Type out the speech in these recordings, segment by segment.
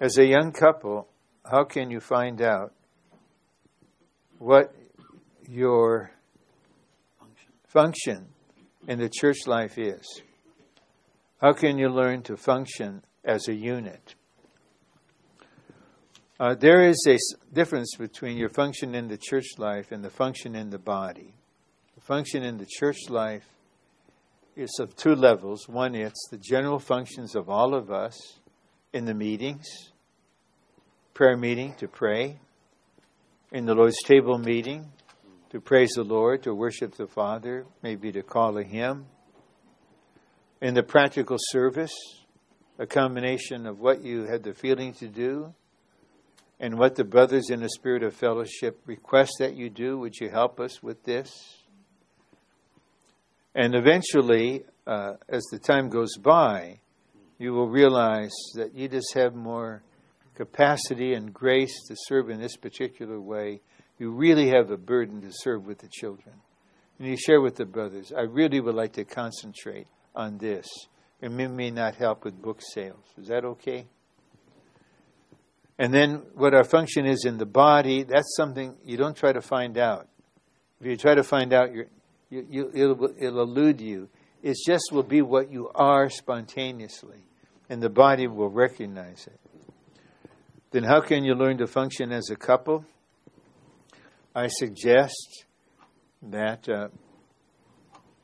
As a young couple, how can you find out what your function in the church life is? How can you learn to function as a unit? Uh, there is a difference between your function in the church life and the function in the body. The function in the church life is of two levels. One, it's the general functions of all of us in the meetings, prayer meeting to pray, in the Lord's table meeting to praise the Lord, to worship the Father, maybe to call a hymn. In the practical service, a combination of what you had the feeling to do and what the brothers in the spirit of fellowship request that you do. Would you help us with this? And eventually, uh, as the time goes by, you will realize that you just have more capacity and grace to serve in this particular way. You really have a burden to serve with the children. And you share with the brothers, I really would like to concentrate on this. And it may not help with book sales. Is that okay? And then what our function is in the body, that's something you don't try to find out. If you try to find out, you you, it'll, it'll elude you. It just will be what you are spontaneously, and the body will recognize it. Then, how can you learn to function as a couple? I suggest that uh,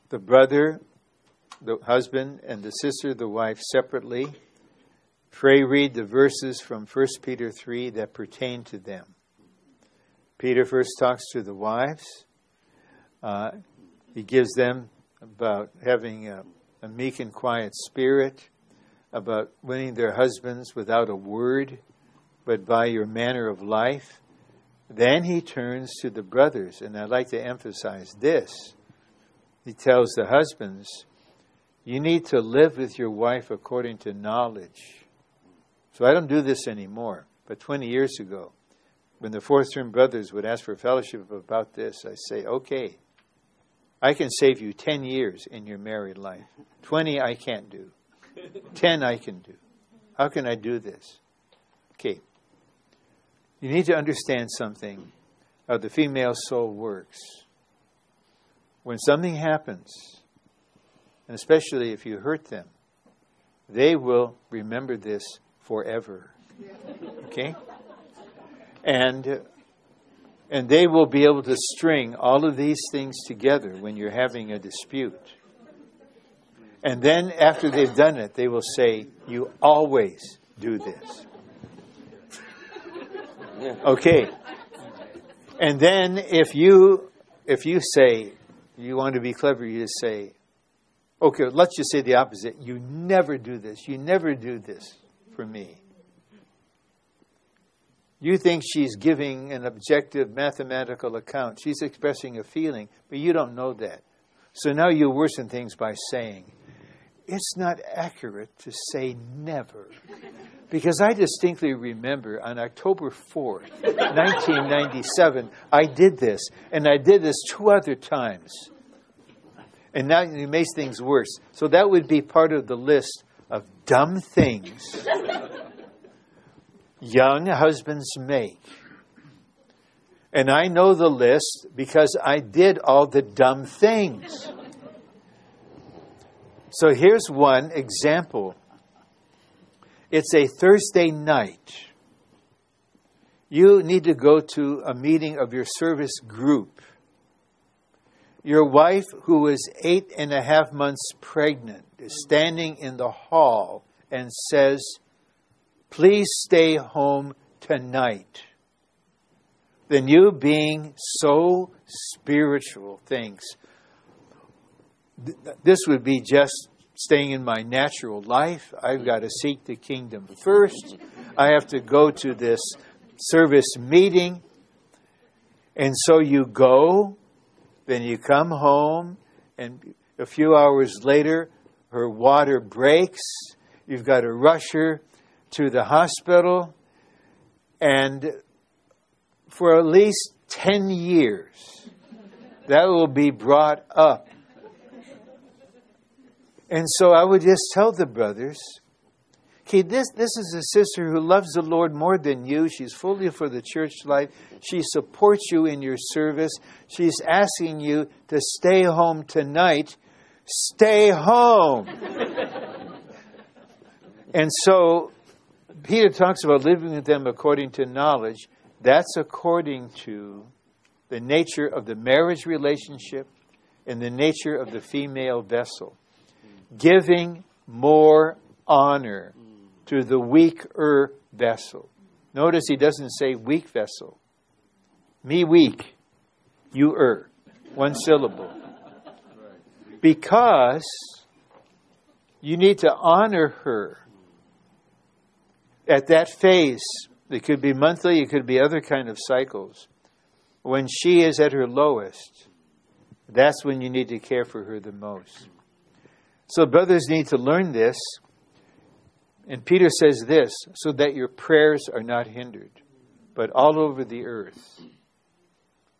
the brother, the husband, and the sister, the wife, separately Pray, read the verses from 1 Peter 3 that pertain to them. Peter first talks to the wives. Uh, he gives them about having a, a meek and quiet spirit, about winning their husbands without a word, but by your manner of life. Then he turns to the brothers, and I'd like to emphasize this. He tells the husbands, You need to live with your wife according to knowledge so I don't do this anymore. But 20 years ago, when the fourth term brothers would ask for fellowship about this, I say, okay, I can save you 10 years in your married life. 20 I can't do. 10 I can do. How can I do this? Okay. You need to understand something how the female soul works. When something happens, and especially if you hurt them, they will remember this forever. Okay? And and they will be able to string all of these things together when you're having a dispute. And then after they've done it, they will say, You always do this. Okay. And then if you if you say you want to be clever, you just say, Okay, let's just say the opposite. You never do this. You never do this for me. You think she's giving an objective mathematical account. She's expressing a feeling, but you don't know that. So now you worsen things by saying, it's not accurate to say never. Because I distinctly remember on October 4th, 1997, I did this, and I did this two other times. And now it makes things worse. So that would be part of the list of dumb things young husbands make. And I know the list because I did all the dumb things. So here's one example. It's a Thursday night. You need to go to a meeting of your service group. Your wife, who is eight and a half months pregnant, is standing in the hall and says, Please stay home tonight. Then you, being so spiritual, thinks, This would be just staying in my natural life. I've got to seek the kingdom first. I have to go to this service meeting. And so you go, then you come home, and a few hours later, her water breaks. You've got to rush her to the hospital. And for at least 10 years, that will be brought up. And so I would just tell the brothers Okay, this, this is a sister who loves the Lord more than you. She's fully for the church life. She supports you in your service. She's asking you to stay home tonight. Stay home. and so Peter talks about living with them according to knowledge. That's according to the nature of the marriage relationship and the nature of the female vessel. Giving more honor to the weaker vessel. Notice he doesn't say weak vessel. Me weak, you er. One syllable. Because you need to honor her at that phase. It could be monthly, it could be other kind of cycles. When she is at her lowest, that's when you need to care for her the most. So brothers need to learn this and Peter says this so that your prayers are not hindered, but all over the earth.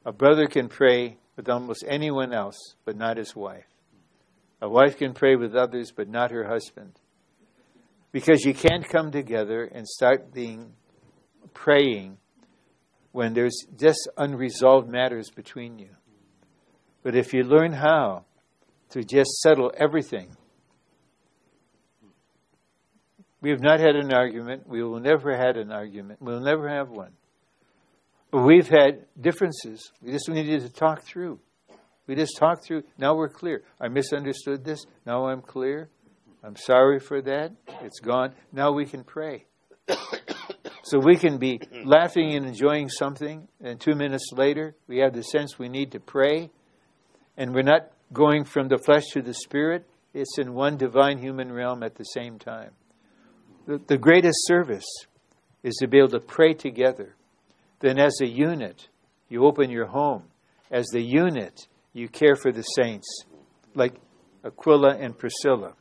A brother can pray with almost anyone else, but not his wife. A wife can pray with others, but not her husband. Because you can't come together and start being praying when there's just unresolved matters between you. But if you learn how to just settle everything we have not had an argument. We will never had an argument. We'll never have one. But we've had differences. We just needed to talk through. We just talked through. Now we're clear. I misunderstood this. Now I'm clear. I'm sorry for that. It's gone. Now we can pray. so we can be laughing and enjoying something, and two minutes later, we have the sense we need to pray, and we're not going from the flesh to the spirit. It's in one divine human realm at the same time. The, the greatest service is to be able to pray together. Then, as a unit, you open your home. As the unit, you care for the saints, like Aquila and Priscilla.